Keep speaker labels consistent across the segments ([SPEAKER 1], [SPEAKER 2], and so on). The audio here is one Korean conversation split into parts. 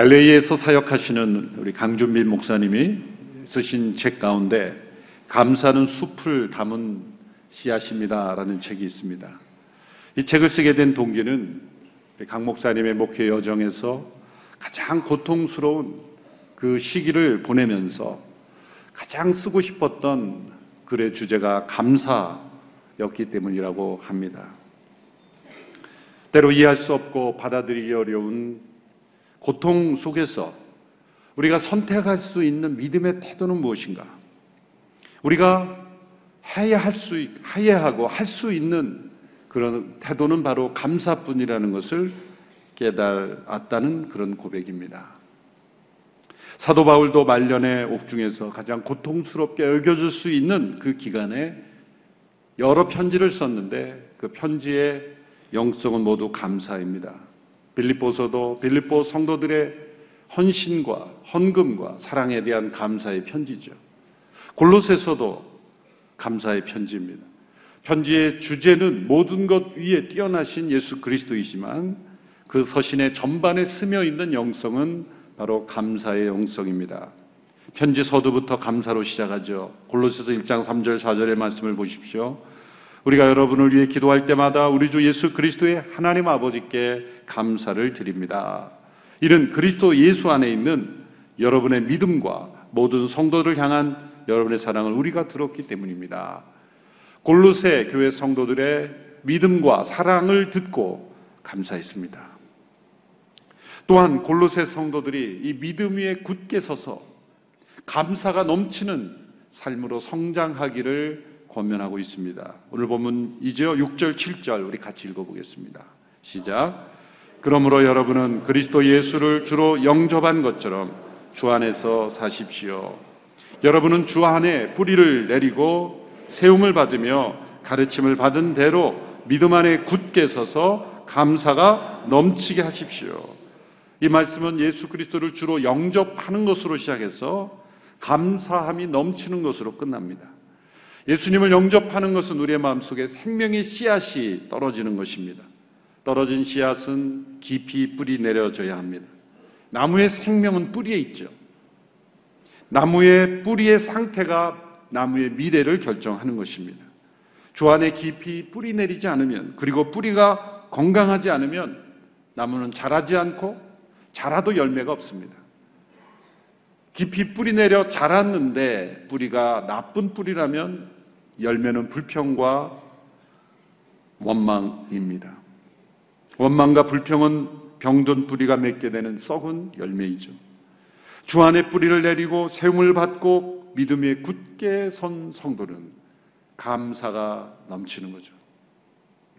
[SPEAKER 1] LA에서 사역하시는 우리 강준빈 목사님이 쓰신 책 가운데 감사는 숲을 담은 씨앗입니다라는 책이 있습니다. 이 책을 쓰게 된 동기는 강 목사님의 목회 여정에서 가장 고통스러운 그 시기를 보내면서 가장 쓰고 싶었던 글의 주제가 감사였기 때문이라고 합니다. 때로 이해할 수 없고 받아들이기 어려운 고통 속에서 우리가 선택할 수 있는 믿음의 태도는 무엇인가? 우리가 해야 할 수, 해야 하고 할 수 있는 그런 태도는 바로 감사뿐이라는 것을 깨달았다는 그런 고백입니다. 사도 바울도 말년의 옥중에서 가장 고통스럽게 여겨질 수 있는 그 기간에 여러 편지를 썼는데 그 편지의 영성은 모두 감사입니다. 빌립보서도 빌립보 성도들의 헌신과 헌금과 사랑에 대한 감사의 편지죠. 골로새서도 감사의 편지입니다. 편지의 주제는 모든 것 위에 뛰어나신 예수 그리스도이지만 그 서신의 전반에 스며 있는 영성은 바로 감사의 영성입니다. 편지 서두부터 감사로 시작하죠. 골로새서 1장 3절 4절의 말씀을 보십시오. 우리가 여러분을 위해 기도할 때마다 우리 주 예수 그리스도의 하나님 아버지께 감사를 드립니다. 이는 그리스도 예수 안에 있는 여러분의 믿음과 모든 성도를 향한 여러분의 사랑을 우리가 들었기 때문입니다. 골로새 교회 성도들의 믿음과 사랑을 듣고 감사했습니다. 또한 골로새 성도들이 이 믿음 위에 굳게 서서 감사가 넘치는 삶으로 성장하기를 권면하고 있습니다. 오늘 보면 이제요 6절 7절 우리 같이 읽어보겠습니다. 시작. 그러므로 여러분은 그리스도 예수를 주로 영접한 것처럼 주 안에서 사십시오. 여러분은 주 안에 뿌리를 내리고 세움을 받으며 가르침을 받은 대로 믿음 안에 굳게 서서 감사가 넘치게 하십시오. 이 말씀은 예수 그리스도를 주로 영접하는 것으로 시작해서 감사함이 넘치는 것으로 끝납니다. 예수님을 영접하는 것은 우리의 마음속에 생명의 씨앗이 떨어지는 것입니다. 떨어진 씨앗은 깊이 뿌리 내려져야 합니다. 나무의 생명은 뿌리에 있죠. 나무의 뿌리의 상태가 나무의 미래를 결정하는 것입니다. 주 안에 깊이 뿌리 내리지 않으면 그리고 뿌리가 건강하지 않으면 나무는 자라지 않고 자라도 열매가 없습니다. 깊이 뿌리 내려 자랐는데 뿌리가 나쁜 뿌리라면 열매는 불평과 원망입니다. 원망과 불평은 병든 뿌리가 맺게 되는 썩은 열매이죠. 주 안에 뿌리를 내리고 세움을 받고 믿음에 굳게 선 성도는 감사가 넘치는 거죠.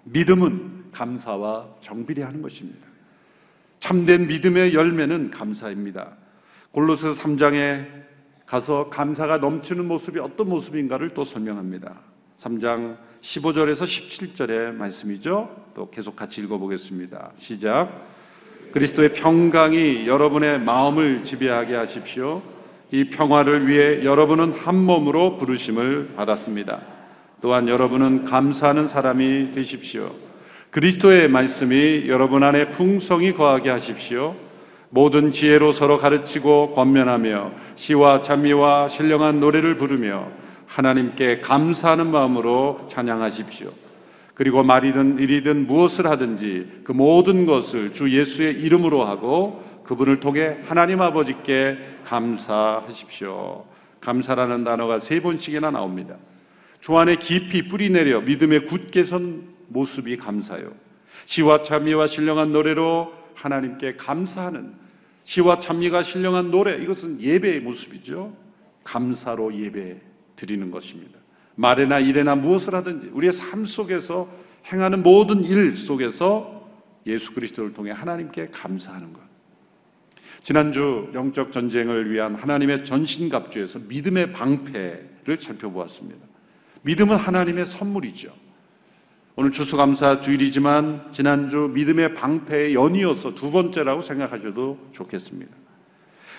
[SPEAKER 1] 믿음은 감사와 정비례 하는 것입니다. 참된 믿음의 열매는 감사입니다. 골로새 3장에 가서 감사가 넘치는 모습이 어떤 모습인가를 또 설명합니다. 3장 15절에서 17절의 말씀이죠. 또 계속 같이 읽어보겠습니다. 시작. 그리스도의 평강이 여러분의 마음을 지배하게 하십시오. 이 평화를 위해 여러분은 한 몸으로 부르심을 받았습니다. 또한 여러분은 감사하는 사람이 되십시오. 그리스도의 말씀이 여러분 안에 풍성히 거하게 하십시오. 모든 지혜로 서로 가르치고 권면하며 시와 찬미와 신령한 노래를 부르며 하나님께 감사하는 마음으로 찬양하십시오. 그리고 말이든 일이든 무엇을 하든지 그 모든 것을 주 예수의 이름으로 하고 그분을 통해 하나님 아버지께 감사하십시오. 감사라는 단어가 세 번씩이나 나옵니다. 주 안에 깊이 뿌리 내려 믿음에 굳게 선 모습이 감사요. 시와 찬미와 신령한 노래로 하나님께 감사하는 시와 찬미가 신령한 노래 이것은 예배의 모습이죠. 감사로 예배 드리는 것입니다. 말이나 일이나 무엇을 하든지 우리의 삶 속에서 행하는 모든 일 속에서 예수 그리스도를 통해 하나님께 감사하는 것. 지난주 영적 전쟁을 위한 하나님의 전신갑주에서 믿음의 방패를 살펴보았습니다. 믿음은 하나님의 선물이죠. 오늘 추수감사 주일이지만 지난주 믿음의 방패의 연이어서 두 번째라고 생각하셔도 좋겠습니다.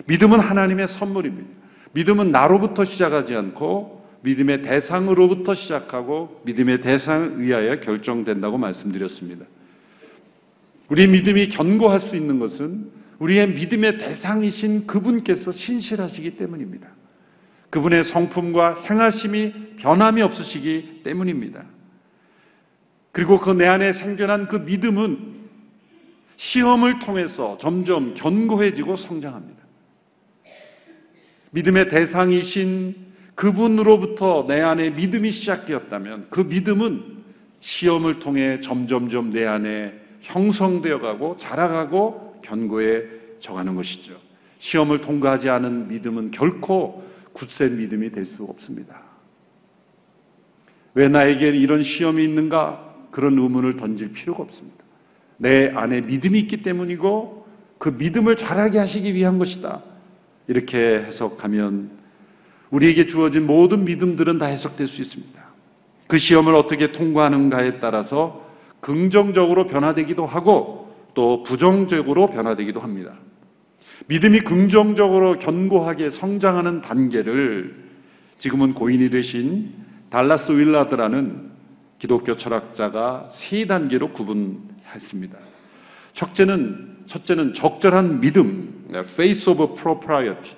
[SPEAKER 1] 믿음은 하나님의 선물입니다. 믿음은 나로부터 시작하지 않고 믿음의 대상으로부터 시작하고 믿음의 대상에 의하여 결정된다고 말씀드렸습니다. 우리 믿음이 견고할 수 있는 것은 우리의 믿음의 대상이신 그분께서 신실하시기 때문입니다. 그분의 성품과 행하심이 변함이 없으시기 때문입니다. 그리고 그 내 안에 생겨난 그 믿음은 시험을 통해서 점점 견고해지고 성장합니다. 믿음의 대상이신 그분으로부터 내 안에 믿음이 시작되었다면 그 믿음은 시험을 통해 점점점 내 안에 형성되어 가고 자라가고 견고해져 가는 것이죠. 시험을 통과하지 않은 믿음은 결코 굳센 믿음이 될 수 없습니다. 왜 나에게 이런 시험이 있는가? 그런 의문을 던질 필요가 없습니다. 내 안에 믿음이 있기 때문이고 그 믿음을 자라게 하시기 위한 것이다. 이렇게 해석하면 우리에게 주어진 모든 믿음들은 다 해석될 수 있습니다. 그 시험을 어떻게 통과하는가에 따라서 긍정적으로 변화되기도 하고 또 부정적으로 변화되기도 합니다. 믿음이 긍정적으로 견고하게 성장하는 단계를 지금은 고인이 되신 달라스 윌라드라는 기독교 철학자가 세 단계로 구분했습니다. 첫째는 첫째는 적절한 믿음, face of propriety.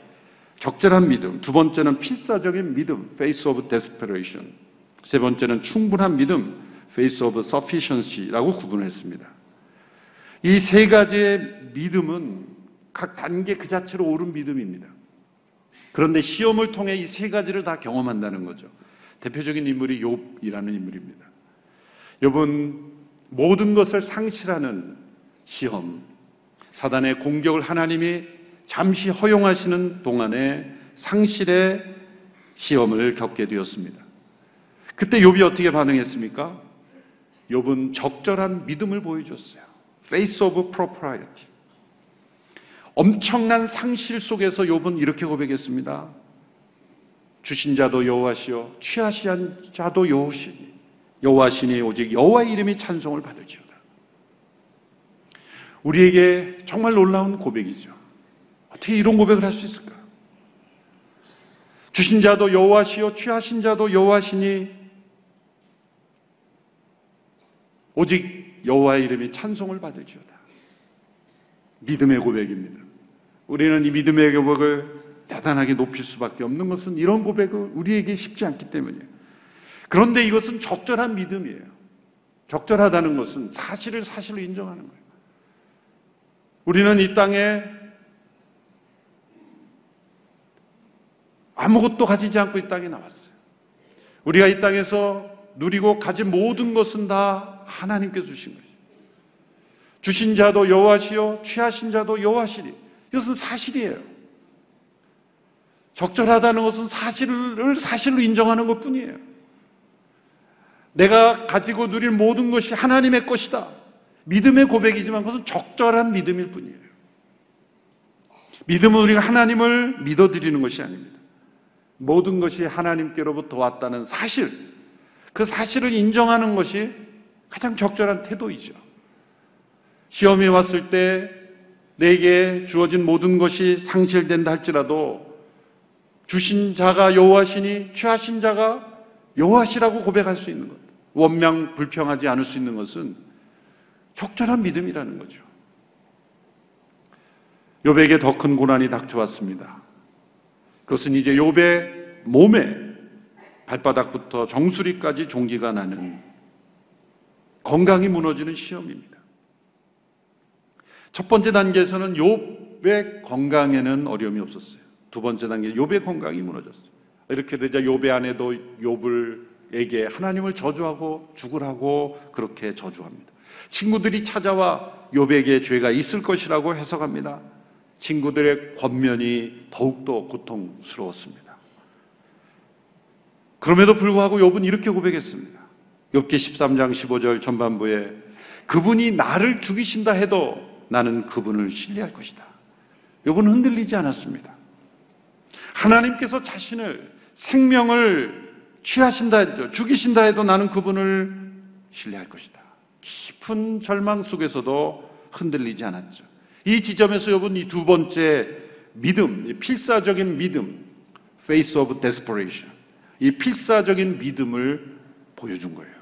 [SPEAKER 1] 적절한 믿음. 두 번째는 필사적인 믿음, face of desperation. 세 번째는 충분한 믿음, face of sufficiency라고 구분했습니다. 이 세 가지의 믿음은 각 단계 그 자체로 옳은 믿음입니다. 그런데 시험을 통해 이 세 가지를 다 경험한다는 거죠. 대표적인 인물이 욥이라는 인물입니다. 욥은 모든 것을 상실하는 시험, 사단의 공격을 하나님이 잠시 허용하시는 동안에 상실의 시험을 겪게 되었습니다. 그때 욥이 어떻게 반응했습니까? 욥은 적절한 믿음을 보여줬어요. Face of propriety. 엄청난 상실 속에서 욥은 이렇게 고백했습니다. 주신 자도 여호와시요 취하시한 자도 여호시니 여호와시니 오직 여호와 이름이 찬송을 받을지어다. 우리에게 정말 놀라운 고백이죠. 어떻게 이런 고백을 할 수 있을까? 주신 자도 여호와시요 취하신 자도 여호와시니 오직 여호와의 이름이 찬송을 받을지어다. 믿음의 고백입니다. 우리는 이 믿음의 고백을 대단하게 높일 수밖에 없는 것은 이런 고백은 우리에게 쉽지 않기 때문이에요. 그런데 이것은 적절한 믿음이에요. 적절하다는 것은 사실을 사실로 인정하는 거예요. 우리는 이 땅에 아무것도 가지지 않고 이 땅에 나왔어요. 우리가 이 땅에서 누리고 가진 모든 것은 다 하나님께서 주신 것이죠. 주신 자도 여호와시요 취하신 자도 여호와시리. 이것은 사실이에요. 적절하다는 것은 사실을 사실로 인정하는 것 뿐이에요. 내가 가지고 누릴 모든 것이 하나님의 것이다. 믿음의 고백이지만 그것은 적절한 믿음일 뿐이에요. 믿음은 우리가 하나님을 믿어드리는 것이 아닙니다. 모든 것이 하나님께로부터 왔다는 사실, 그 사실을 인정하는 것이 가장 적절한 태도이죠. 시험이 왔을 때 내게 주어진 모든 것이 상실된다 할지라도 주신 자가 여호와시니 취하신 자가 여호와시라고 고백할 수 있는 것, 원명 불평하지 않을 수 있는 것은 적절한 믿음이라는 거죠. 욥에게 더큰 고난이 닥쳐왔습니다. 그것은 이제 욥의 몸에 발바닥부터 정수리까지 종기가 나는 건강이 무너지는 시험입니다. 첫 번째 단계에서는 욥의 건강에는 어려움이 없었어요. 두 번째 단계 욥의 건강이 무너졌어요. 이렇게 되자 욥의 아내도 욥을 에게 하나님을 저주하고 죽으라고 그렇게 저주합니다. 친구들이 찾아와 욥에게 죄가 있을 것이라고 해석합니다. 친구들의 권면이 더욱더 고통스러웠습니다. 그럼에도 불구하고 욥은 이렇게 고백했습니다. 욥기 13장 15절 전반부에 그분이 나를 죽이신다 해도 나는 그분을 신뢰할 것이다. 욥은 흔들리지 않았습니다. 하나님께서 자신을 생명을 취하신다 해도 죽이신다 해도 나는 그분을 신뢰할 것이다. 깊은 절망 속에서도 흔들리지 않았죠. 이 지점에서 여러분 이 두 번째 믿음, 필사적인 믿음, face of desperation. 이 필사적인 믿음을 보여준 거예요.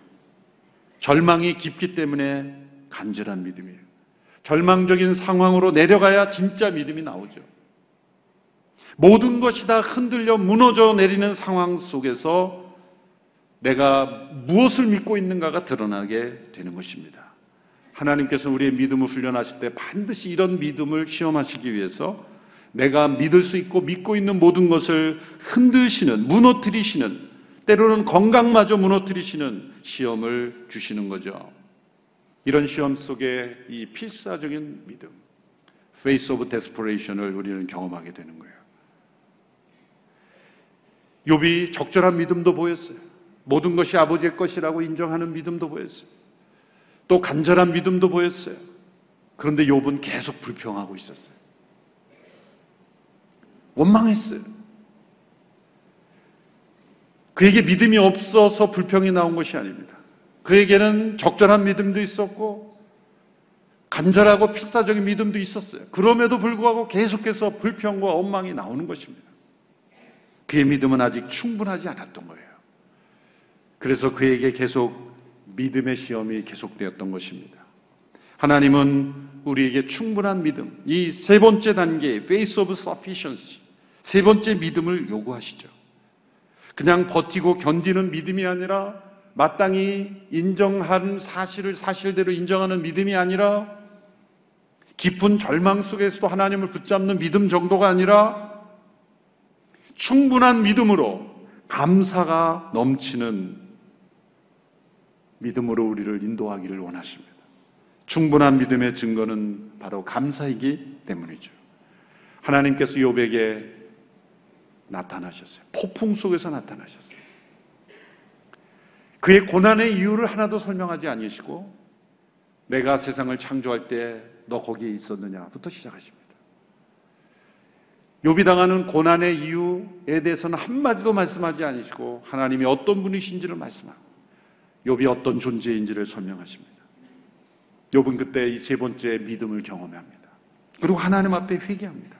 [SPEAKER 1] 절망이 깊기 때문에 간절한 믿음이에요. 절망적인 상황으로 내려가야 진짜 믿음이 나오죠. 모든 것이 다 흔들려 무너져 내리는 상황 속에서 내가 무엇을 믿고 있는가가 드러나게 되는 것입니다. 하나님께서 우리의 믿음을 훈련하실 때 반드시 이런 믿음을 시험하시기 위해서 내가 믿을 수 있고 믿고 있는 모든 것을 흔드시는, 무너뜨리시는, 때로는 건강마저 무너뜨리시는 시험을 주시는 거죠. 이런 시험 속에 이 필사적인 믿음, face of desperation을 우리는 경험하게 되는 거예요. 욥이 적절한 믿음도 보였어요. 모든 것이 아버지의 것이라고 인정하는 믿음도 보였어요. 또 간절한 믿음도 보였어요. 그런데 욥은 계속 불평하고 있었어요. 원망했어요. 그에게 믿음이 없어서 불평이 나온 것이 아닙니다. 그에게는 적절한 믿음도 있었고 간절하고 필사적인 믿음도 있었어요. 그럼에도 불구하고 계속해서 불평과 원망이 나오는 것입니다. 그의 믿음은 아직 충분하지 않았던 거예요. 그래서 그에게 계속 믿음의 시험이 계속되었던 것입니다. 하나님은 우리에게 충분한 믿음, 이 세 번째 단계, face of sufficiency, 세 번째 믿음을 요구하시죠. 그냥 버티고 견디는 믿음이 아니라 마땅히 인정한 사실을 사실대로 인정하는 믿음이 아니라 깊은 절망 속에서도 하나님을 붙잡는 믿음 정도가 아니라 충분한 믿음으로 감사가 넘치는 믿음으로 우리를 인도하기를 원하십니다. 충분한 믿음의 증거는 바로 감사이기 때문이죠. 하나님께서 욥에게 나타나셨어요. 폭풍 속에서 나타나셨어요. 그의 고난의 이유를 하나도 설명하지 아니시고 내가 세상을 창조할 때 너 거기에 있었느냐부터 시작하십니다. 욥이 당하는 고난의 이유에 대해서는 한마디도 말씀하지 않으시고 하나님이 어떤 분이신지를 말씀하고 욥이 어떤 존재인지를 설명하십니다. 욥은 그때 이 세 번째 믿음을 경험합니다. 그리고 하나님 앞에 회개합니다.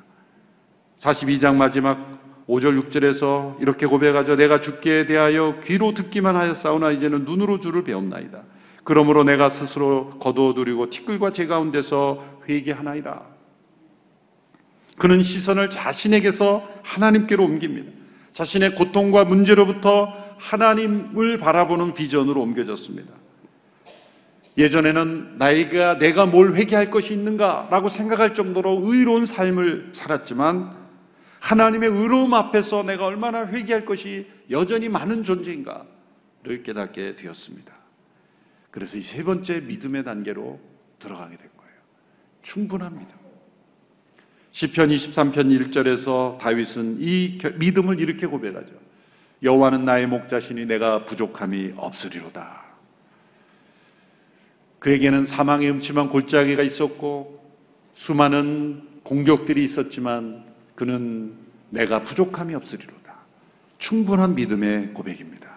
[SPEAKER 1] 42장 마지막 5절 6절에서 이렇게 고백하죠. 내가 죽게 대하여 귀로 듣기만 하였사오나 이제는 눈으로 주를 배웠나이다. 그러므로 내가 스스로 거두어두리고 티끌과 제 가운데서 회개하나이다. 그는 시선을 자신에게서 하나님께로 옮깁니다. 자신의 고통과 문제로부터 하나님을 바라보는 비전으로 옮겨졌습니다. 예전에는 나이가 내가 뭘 회개할 것이 있는가라고 생각할 정도로 의로운 삶을 살았지만 하나님의 의로움 앞에서 내가 얼마나 회개할 것이 여전히 많은 존재인가를 깨닫게 되었습니다. 그래서 이 세 번째 믿음의 단계로 들어가게 된 거예요. 믿음. 시편 23편 1절에서 다윗은 이 믿음을 이렇게 고백하죠. 여호와는 나의 목자시니 내가 부족함이 없으리로다. 그에게는 사망의 음침한 골짜기가 있었고 수많은 공격들이 있었지만 그는 내가 부족함이 없으리로다. 충분한 믿음의 고백입니다.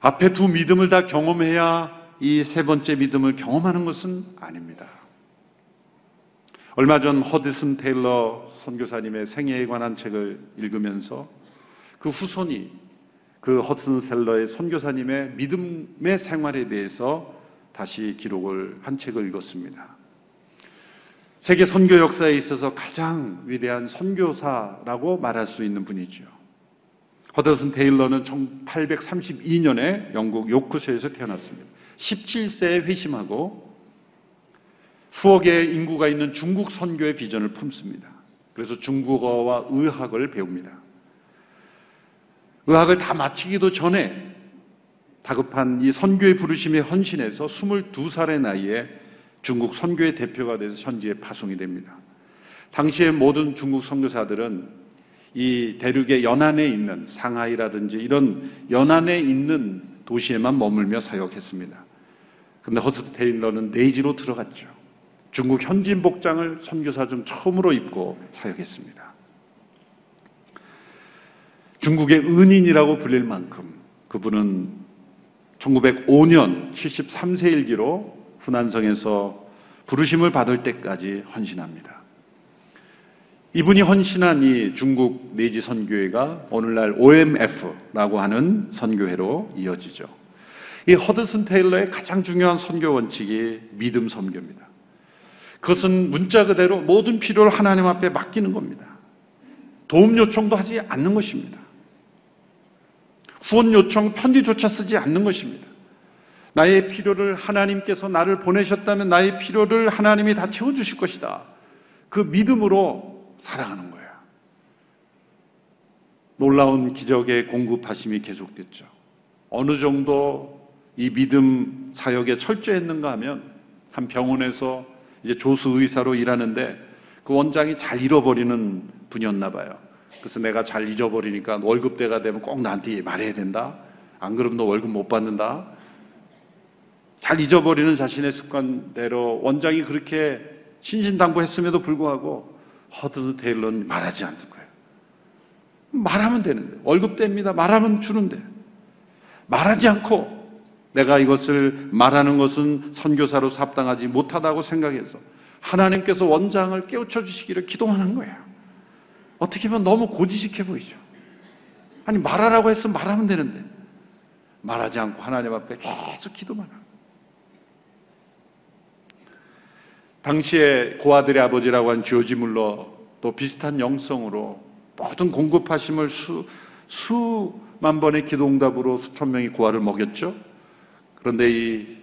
[SPEAKER 1] 앞에 두 믿음을 다 경험해야 이 세 번째 믿음을 경험하는 것은 아닙니다. 얼마 전 허드슨 테일러 선교사님의 생애에 관한 책을 읽으면서 그 후손이 그 허드슨 셀러의 선교사님의 믿음의 생활에 대해서 다시 기록을 한 책을 읽었습니다. 세계 선교 역사에 있어서 가장 위대한 선교사라고 말할 수 있는 분이죠. 허더슨 테일러는 1832년에 영국 요크셔에서 태어났습니다. 17세에 회심하고 수억의 인구가 있는 중국 선교의 비전을 품습니다. 그래서 중국어와 의학을 배웁니다. 의학을 다 마치기도 전에 다급한 이 선교의 부르심에 헌신해서 22살의 나이에 중국 선교의 대표가 돼서 현지에 파송이 됩니다. 당시의 모든 중국 선교사들은 이 대륙의 연안에 있는 상하이라든지 이런 연안에 있는 도시에만 머물며 사역했습니다. 근데 허스트 테일러는 내지로 들어갔죠. 중국 현지인 복장을 선교사 중 처음으로 입고 사역했습니다. 중국의 은인이라고 불릴 만큼 그분은 1905년 73세 일기로 후난성에서 부르심을 받을 때까지 헌신합니다. 이분이 헌신한 이 중국 내지 선교회가 오늘날 OMF라고 하는 선교회로 이어지죠. 이 허드슨 테일러의 가장 중요한 선교 원칙이 믿음 선교입니다. 그것은 문자 그대로 모든 필요를 하나님 앞에 맡기는 겁니다. 도움 요청도 하지 않는 것입니다. 후원 요청 편지조차 쓰지 않는 것입니다. 나의 필요를 하나님께서 나를 보내셨다면 나의 필요를 하나님이 다 채워주실 것이다. 그 믿음으로 살아가는 거예요. 놀라운 기적의 공급하심이 계속됐죠. 어느 정도 이 믿음 사역에 철저했는가 하면 한 병원에서 이제 조수 의사로 일하는데 그 원장이 잘 잃어버리는 분이었나 봐요. 그래서 내가 잘 잊어버리니까 월급 때가 되면 꼭 나한테 말해야 된다. 안 그러면 너 월급 못 받는다. 잘 잊어버리는 자신의 습관대로 원장이 그렇게 신신당부했음에도 불구하고 허드 테일러는 말하지 않는 거예요. 말하면 되는데 월급 뗍니다. 말하면 주는데 말하지 않고 내가 이것을 말하는 것은 선교사로 합당하지 못하다고 생각해서 하나님께서 원장을 깨우쳐 주시기를 기도하는 거예요. 어떻게 보면 너무 고지식해 보이죠. 아니 말하라고 했으면 말하면 되는데 말하지 않고 하나님 앞에 계속 기도만 하고 당시에 고아들의 아버지라고 한 조지 물러 또 비슷한 영성으로 모든 공급하심을 수, 수만 번의 기도응답으로 수천 명이 고아를 먹였죠. 그런데 이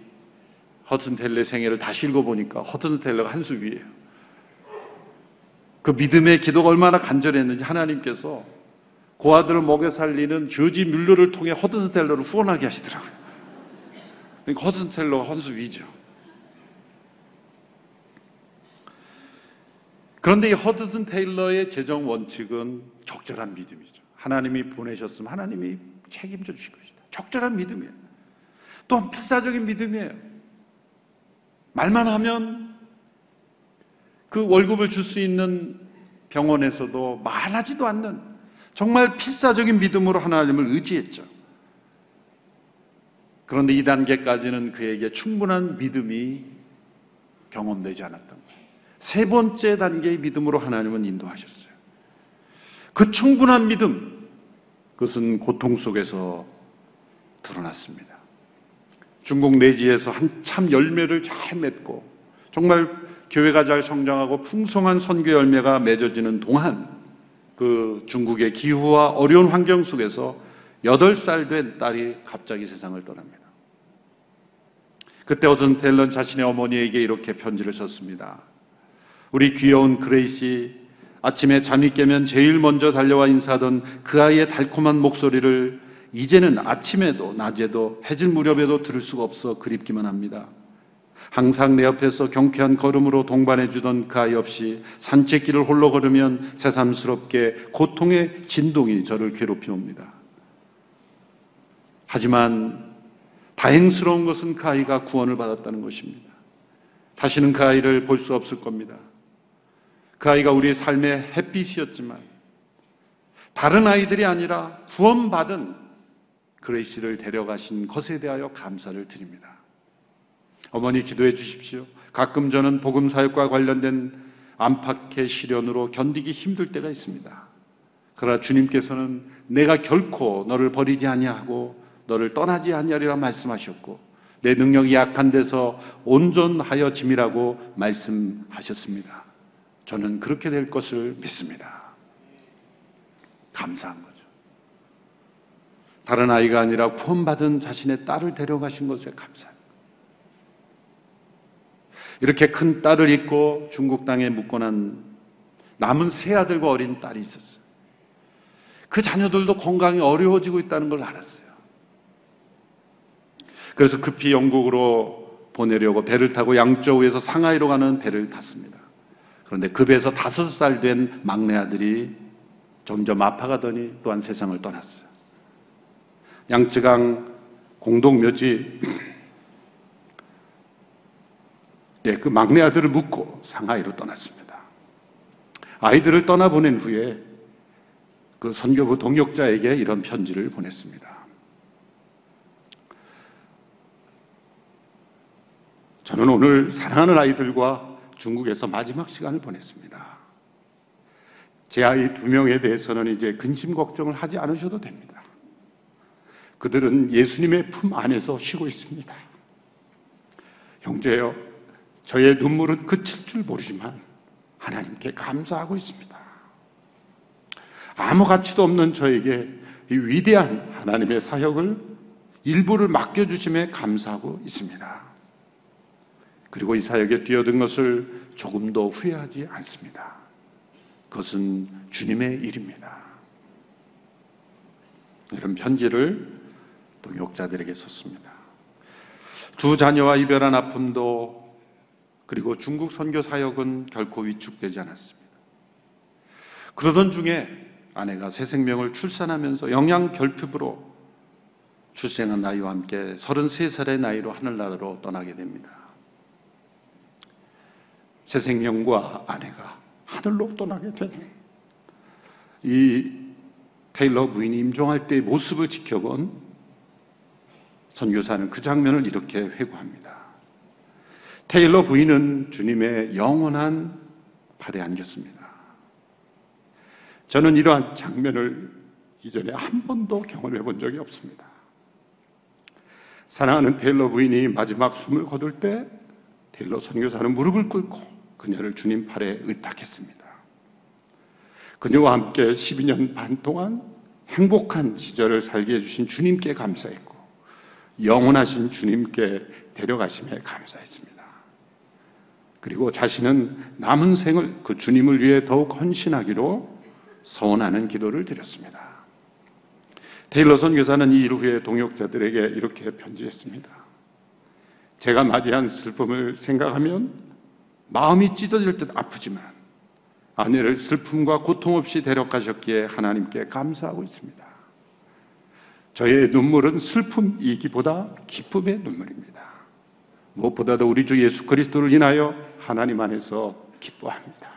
[SPEAKER 1] 허튼 텔레 생애를 다시 읽어보니까 허튼 텔레가 한 수 위에요. 그 믿음의 기도가 얼마나 간절했는지 하나님께서 고아들을 먹여 살리는 조지 뮬러를 통해 허튼 텔러를 후원하게 하시더라고요. 그러니까 허튼 텔러가 한수 위죠. 그런데 이 허드슨 테일러의 재정 원칙은 적절한 믿음이죠. 하나님이 보내셨으면 하나님이 책임져 주실 것이다. 적절한 믿음이에요. 또한 필사적인 믿음이에요. 말만 하면 그 월급을 줄 수 있는 병원에서도 말하지도 않는 정말 필사적인 믿음으로 하나님을 의지했죠. 그런데 이 단계까지는 그에게 충분한 믿음이 경험되지 않았던 거예요. 세 번째 단계의 믿음으로 하나님은 인도하셨어요. 그 충분한 믿음, 그것은 고통 속에서 드러났습니다. 중국 내지에서 한참 열매를 잘 맺고 정말 교회가 잘 성장하고 풍성한 선교 열매가 맺어지는 동안 그 중국의 기후와 어려운 환경 속에서 8살 된 딸이 갑자기 세상을 떠납니다. 그때 어떤 텔런 자신의 어머니에게 이렇게 편지를 썼습니다. 우리 귀여운 그레이시 아침에 잠이 깨면 제일 먼저 달려와 인사하던 그 아이의 달콤한 목소리를 이제는 아침에도 낮에도 해질 무렵에도 들을 수가 없어 그립기만 합니다. 항상 내 옆에서 경쾌한 걸음으로 동반해 주던 그 아이 없이 산책길을 홀로 걸으면 새삼스럽게 고통의 진동이 저를 괴롭히 옵니다. 하지만 다행스러운 것은 그 아이가 구원을 받았다는 것입니다. 다시는 그 아이를 볼 수 없을 겁니다. 그 아이가 우리의 삶의 햇빛이었지만 다른 아이들이 아니라 구원받은 그레이시를 데려가신 것에 대하여 감사를 드립니다. 어머니 기도해 주십시오. 가끔 저는 복음 사역과 관련된 안팎의 시련으로 견디기 힘들 때가 있습니다. 그러나 주님께서는 내가 결코 너를 버리지 아니하고 너를 떠나지 아니하리라 말씀하셨고 내 능력이 약한 데서 온전하여 짐이라고 말씀하셨습니다. 저는 그렇게 될 것을 믿습니다. 거죠. 다른 아이가 아니라 구원받은 자신의 딸을 데려가신 것에 감사합니다. 이렇게 큰 딸을 잊고 중국 땅에 묵고난 남은 세 아들과 어린 딸이 있었어요. 그 자녀들도 건강이 어려워지고 있다는 걸 알았어요. 그래서 급히 영국으로 보내려고 배를 타고 양저우에서 상하이로 가는 배를 탔습니다. 그런데 급에서 다섯 살 된 막내 아들이 점점 아파가더니 또한 세상을 떠났어요. 양쯔강 공동묘지 예, 그 막내 아들을 묻고 상하이로 떠났습니다. 아이들을 떠나보낸 후에 그 선교부 동역자에게 이런 편지를 보냈습니다. 저는 오늘 사랑하는 아이들과 중국에서 마지막 시간을 보냈습니다. 제 아이 두 명에 대해서는 이제 근심 걱정을 하지 않으셔도 됩니다. 그들은 예수님의 품 안에서 쉬고 있습니다. 형제여, 저의 눈물은 그칠 줄 모르지만 하나님께 감사하고 있습니다. 아무 가치도 없는 저에게 이 위대한 하나님의 사역을 일부를 맡겨주심에 감사하고 있습니다. 그리고 이 사역에 뛰어든 것을 조금도 후회하지 않습니다. 그것은 주님의 일입니다. 이런 편지를 동역자들에게 썼습니다. 두 자녀와 이별한 아픔도 그리고 중국 선교 사역은 결코 위축되지 않았습니다. 그러던 중에 아내가 새 생명을 출산하면서 영양 결핍으로 출생한 나이와 함께 33살의 나이로 하늘나라로 떠나게 됩니다. 새 생명과 아내가 하늘로 떠나게 되는 이 테일러 부인이 임종할 때의 모습을 지켜본 선교사는 그 장면을 이렇게 회고합니다. 테일러 부인은 주님의 영원한 발에 안겼습니다. 저는 이러한 장면을 이전에 한 번도 경험해 본 적이 없습니다. 사랑하는 테일러 부인이 마지막 숨을 거둘 때 테일러 선교사는 무릎을 꿇고 그녀를 주님 팔에 의탁했습니다. 그녀와 함께 12년 반 동안 행복한 시절을 살게 해주신 주님께 감사했고 영원하신 주님께 데려가심에 감사했습니다. 그리고 자신은 남은 생을 그 주님을 위해 더욱 헌신하기로 서원하는 기도를 드렸습니다. 테일러 선 교사는 이 일 후에 동역자들에게 이렇게 편지했습니다. 제가 맞이한 슬픔을 생각하면 마음이 찢어질 듯 아프지만 아내를 슬픔과 고통 없이 데려가셨기에 하나님께 감사하고 있습니다. 저의 눈물은 슬픔이기보다 기쁨의 눈물입니다. 무엇보다도 우리 주 예수 그리스도를 인하여 하나님 안에서 기뻐합니다.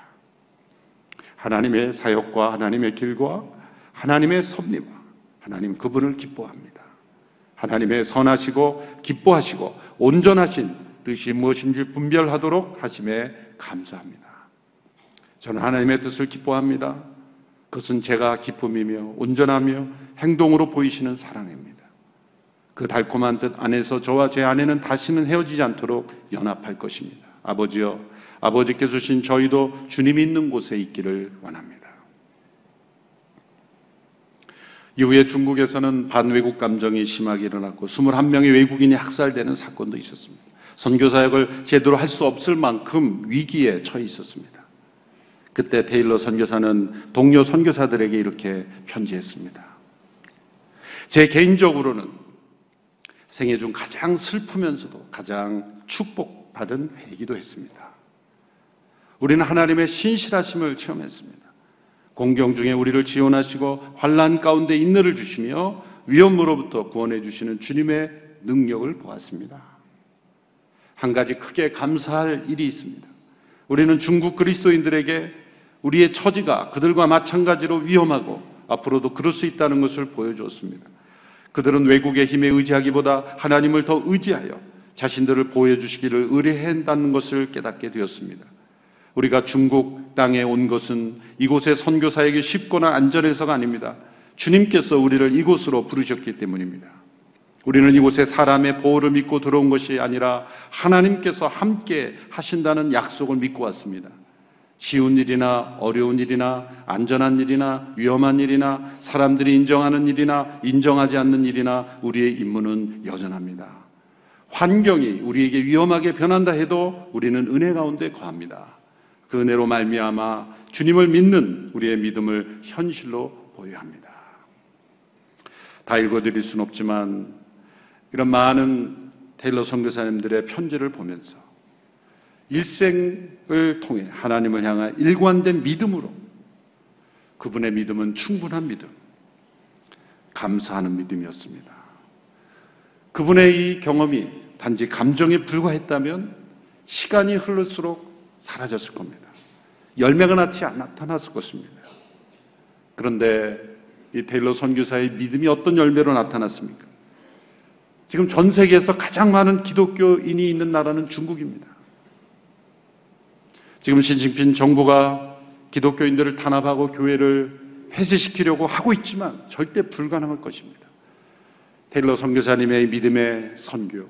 [SPEAKER 1] 하나님의 사역과 하나님의 길과 하나님의 섭리와 하나님 그분을 기뻐합니다. 하나님의 선하시고 기뻐하시고 온전하신 뜻이 무엇인지 분별하도록 하심에 감사합니다. 저는 하나님의 뜻을 기뻐합니다. 그것은 제가 기쁨이며 온전하며 행동으로 보이시는 사랑입니다. 그 달콤한 뜻 안에서 저와 제 아내는 다시는 헤어지지 않도록 연합할 것입니다. 아버지여, 아버지께서 주신 저희도 주님이 있는 곳에 있기를 원합니다. 이후에 중국에서는 반외국 감정이 심하게 일어났고 21명의 외국인이 학살되는 사건도 있었습니다. 선교 사역을 제대로 할 수 없을 만큼 위기에 처해 있었습니다. 그때 테일러 선교사는 동료 선교사들에게 이렇게 편지했습니다. 제 개인적으로는 생애 중 가장 슬프면서도 가장 축복받은 해이기도 했습니다. 우리는 하나님의 신실하심을 체험했습니다. 공경 중에 우리를 지원하시고 환란 가운데 인내를 주시며 위험으로부터 구원해 주시는 주님의 능력을 보았습니다. 한 가지 크게 감사할 일이 있습니다. 우리는 중국 그리스도인들에게 우리의 처지가 그들과 마찬가지로 위험하고 앞으로도 그럴 수 있다는 것을 보여주었습니다. 그들은 외국의 힘에 의지하기보다 하나님을 더 의지하여 자신들을 보여주시기를 의뢰한다는 것을 깨닫게 되었습니다. 우리가 중국 땅에 온 것은 이곳의 선교사에게 쉽거나 안전해서가 아닙니다. 주님께서 우리를 이곳으로 부르셨기 때문입니다. 우리는 이곳에 사람의 보호를 믿고 들어온 것이 아니라 하나님께서 함께 하신다는 약속을 믿고 왔습니다. 쉬운 일이나 어려운 일이나 안전한 일이나 위험한 일이나 사람들이 인정하는 일이나 인정하지 않는 일이나 우리의 임무는 여전합니다. 환경이 우리에게 위험하게 변한다 해도 우리는 은혜 가운데 거합니다. 그 은혜로 말미암아 주님을 믿는 우리의 믿음을 현실로 보여야 합니다. 다 읽어드릴 수는 없지만 이런 많은 테일러 선교사님들의 편지를 보면서 일생을 통해 하나님을 향한 일관된 믿음으로 그분의 믿음은 충분한 믿음, 감사하는 믿음이었습니다. 그분의 이 경험이 단지 감정에 불과했다면 시간이 흐를수록 사라졌을 겁니다. 열매가 나지 나타났을 것입니다. 그런데 이 테일러 선교사의 믿음이 어떤 열매로 나타났습니까? 지금 전 세계에서 가장 많은 기독교인이 있는 나라는 중국입니다. 지금 신진핑 정부가 기독교인들을 탄압하고 교회를 폐쇄시키려고 하고 있지만 절대 불가능할 것입니다. 테일러 선교사님의 믿음의 선교,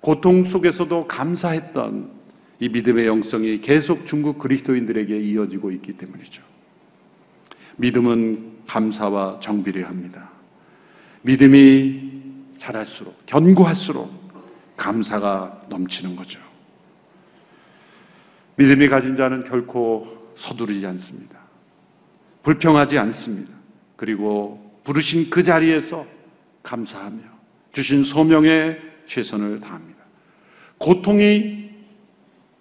[SPEAKER 1] 고통 속에서도 감사했던 이 믿음의 영성이 계속 중국 그리스도인들에게 이어지고 있기 때문이죠. 믿음은 감사와 정비를 합니다. 믿음이 자랄수록, 견고할수록 감사가 넘치는 거죠. 믿음이 가진 자는 결코 서두르지 않습니다. 불평하지 않습니다. 그리고 부르신 그 자리에서 감사하며 주신 소명에 최선을 다합니다. 고통이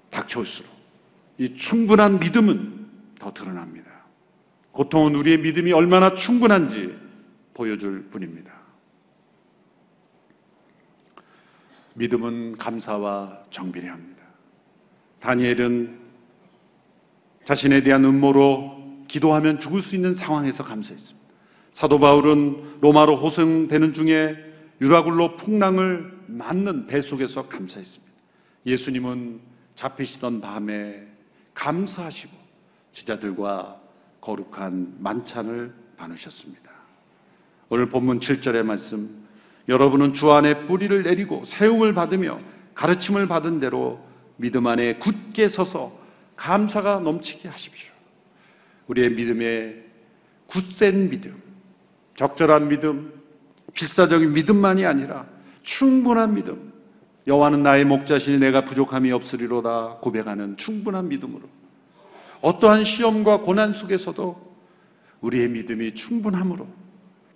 [SPEAKER 1] 닥쳐올수록 이 충분한 믿음은 더 드러납니다. 고통은 우리의 믿음이 얼마나 충분한지 보여줄 뿐입니다. 믿음은 감사와 정비례 합니다. 다니엘은 자신에 대한 음모로 기도하면 죽을 수 있는 상황에서 감사했습니다. 사도 바울은 로마로 호송되는 중에 유라굴로 풍랑을 맞는 배 속에서 감사했습니다. 예수님은 잡히시던 밤에 감사하시고 제자들과 거룩한 만찬을 나누셨습니다. 오늘 본문 7절의 말씀 여러분은 주 안에 뿌리를 내리고 세움을 받으며 가르침을 받은 대로 믿음 안에 굳게 서서 감사가 넘치게 하십시오. 우리의 믿음의 굳센 믿음, 적절한 믿음, 필사적인 믿음만이 아니라 충분한 믿음. 여호와는 나의 목자시니 내가 부족함이 없으리로다 고백하는 충분한 믿음으로 어떠한 시험과 고난 속에서도 우리의 믿음이 충분함으로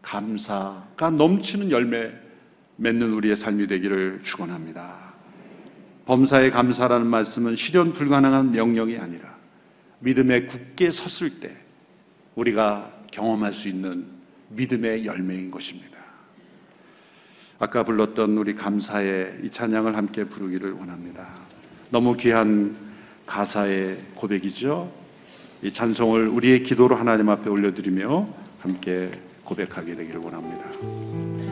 [SPEAKER 1] 감사가 넘치는 열매 맺는 우리의 삶이 되기를 축원합니다. 범사에 감사라는 말씀은 실현 불가능한 명령이 아니라 믿음에 굳게 섰을 때 우리가 경험할 수 있는 믿음의 열매인 것입니다. 아까 불렀던 우리 감사의 이 찬양을 함께 부르기를 원합니다. 너무 귀한 가사의 고백이죠. 이 찬송을 우리의 기도로 하나님 앞에 올려드리며 함께 고백하게 되기를 원합니다.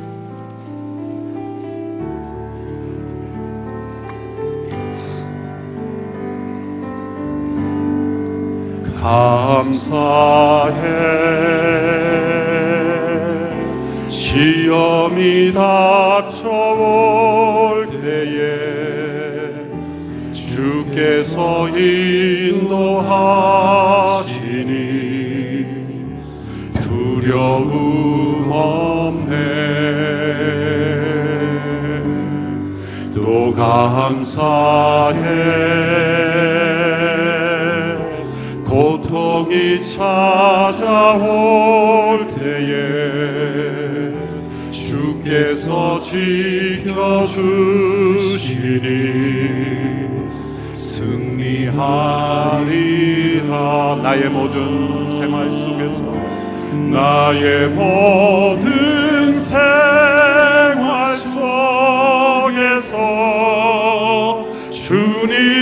[SPEAKER 1] 감사해. 시험이 닥쳐올 때에 주께서 인도하시니 두려움 없네. 또 감사해 이 찾아올 때에 주께서 지켜주시니 승리하리라 나의 모든 생활 속에서 나의 모든 생활 속에서 주님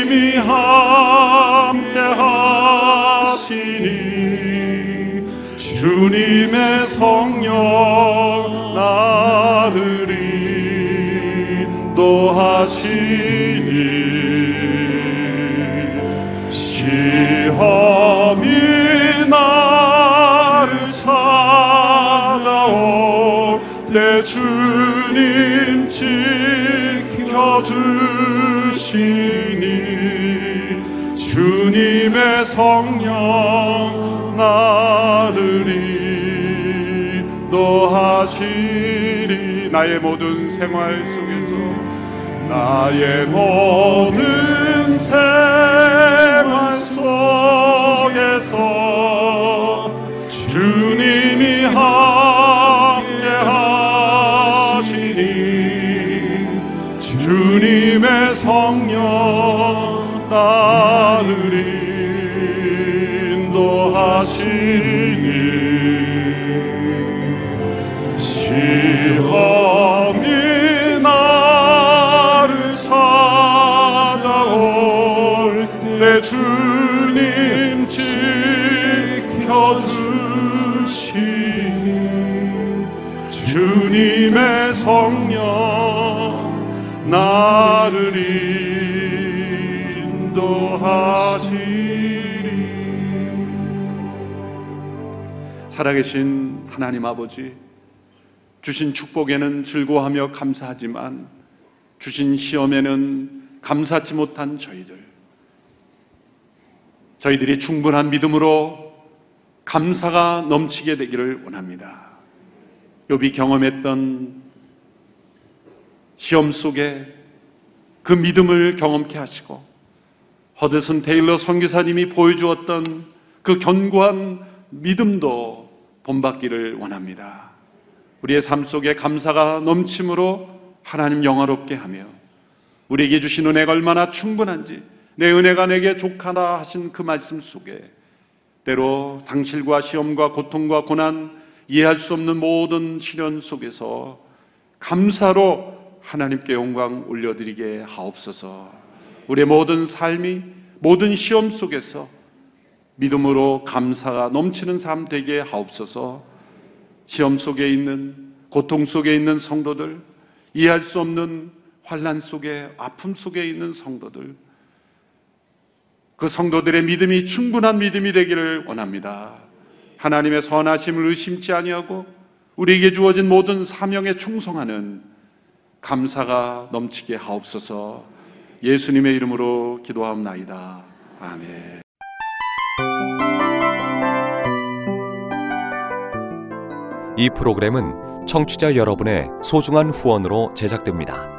[SPEAKER 1] 성령 나를 인도하시니 시험이 나를 찾아올 때 주님 지켜주시니 주님의 성령 나 인도하시리. 나의 모든 생활 속에서 나의 모든 생활 속에서 주님이 함께 하시니 주님의 성령 나 때 주님 지켜주시니 주님의 성령 나를 인도하시리 살아계신 하나님 아버지 주신 축복에는 즐거워하며 감사하지만 주신 시험에는 감사치 못한 저희들. 저희들이 충분한 믿음으로 감사가 넘치게 되기를 원합니다. 욥이 경험했던 시험 속에 그 믿음을 경험케 하시고 허드슨 테일러 선교사님이 보여주었던 그 견고한 믿음도 본받기를 원합니다. 우리의 삶 속에 감사가 넘침으로 하나님 영화롭게 하며 우리에게 주신 은혜가 얼마나 충분한지 내 은혜가 내게 족하다 하신 그 말씀 속에 때로 상실과 시험과 고통과 고난 이해할 수 없는 모든 시련 속에서 감사로 하나님께 영광 올려드리게 하옵소서. 우리의 모든 삶이 모든 시험 속에서 믿음으로 감사가 넘치는 삶 되게 하옵소서. 시험 속에 있는 고통 속에 있는 성도들, 이해할 수 없는 환란 속에 아픔 속에 있는 성도들, 그 성도들의 믿음이 충분한 믿음이 되기를 원합니다. 하나님의 선하심을 의심치 아니하고 우리에게 주어진 모든 사명에 충성하는 감사가 넘치게 하옵소서. 예수님의 이름으로 기도하옵나이다. 아멘.
[SPEAKER 2] 이 프로그램은 청취자 여러분의 소중한 후원으로 제작됩니다.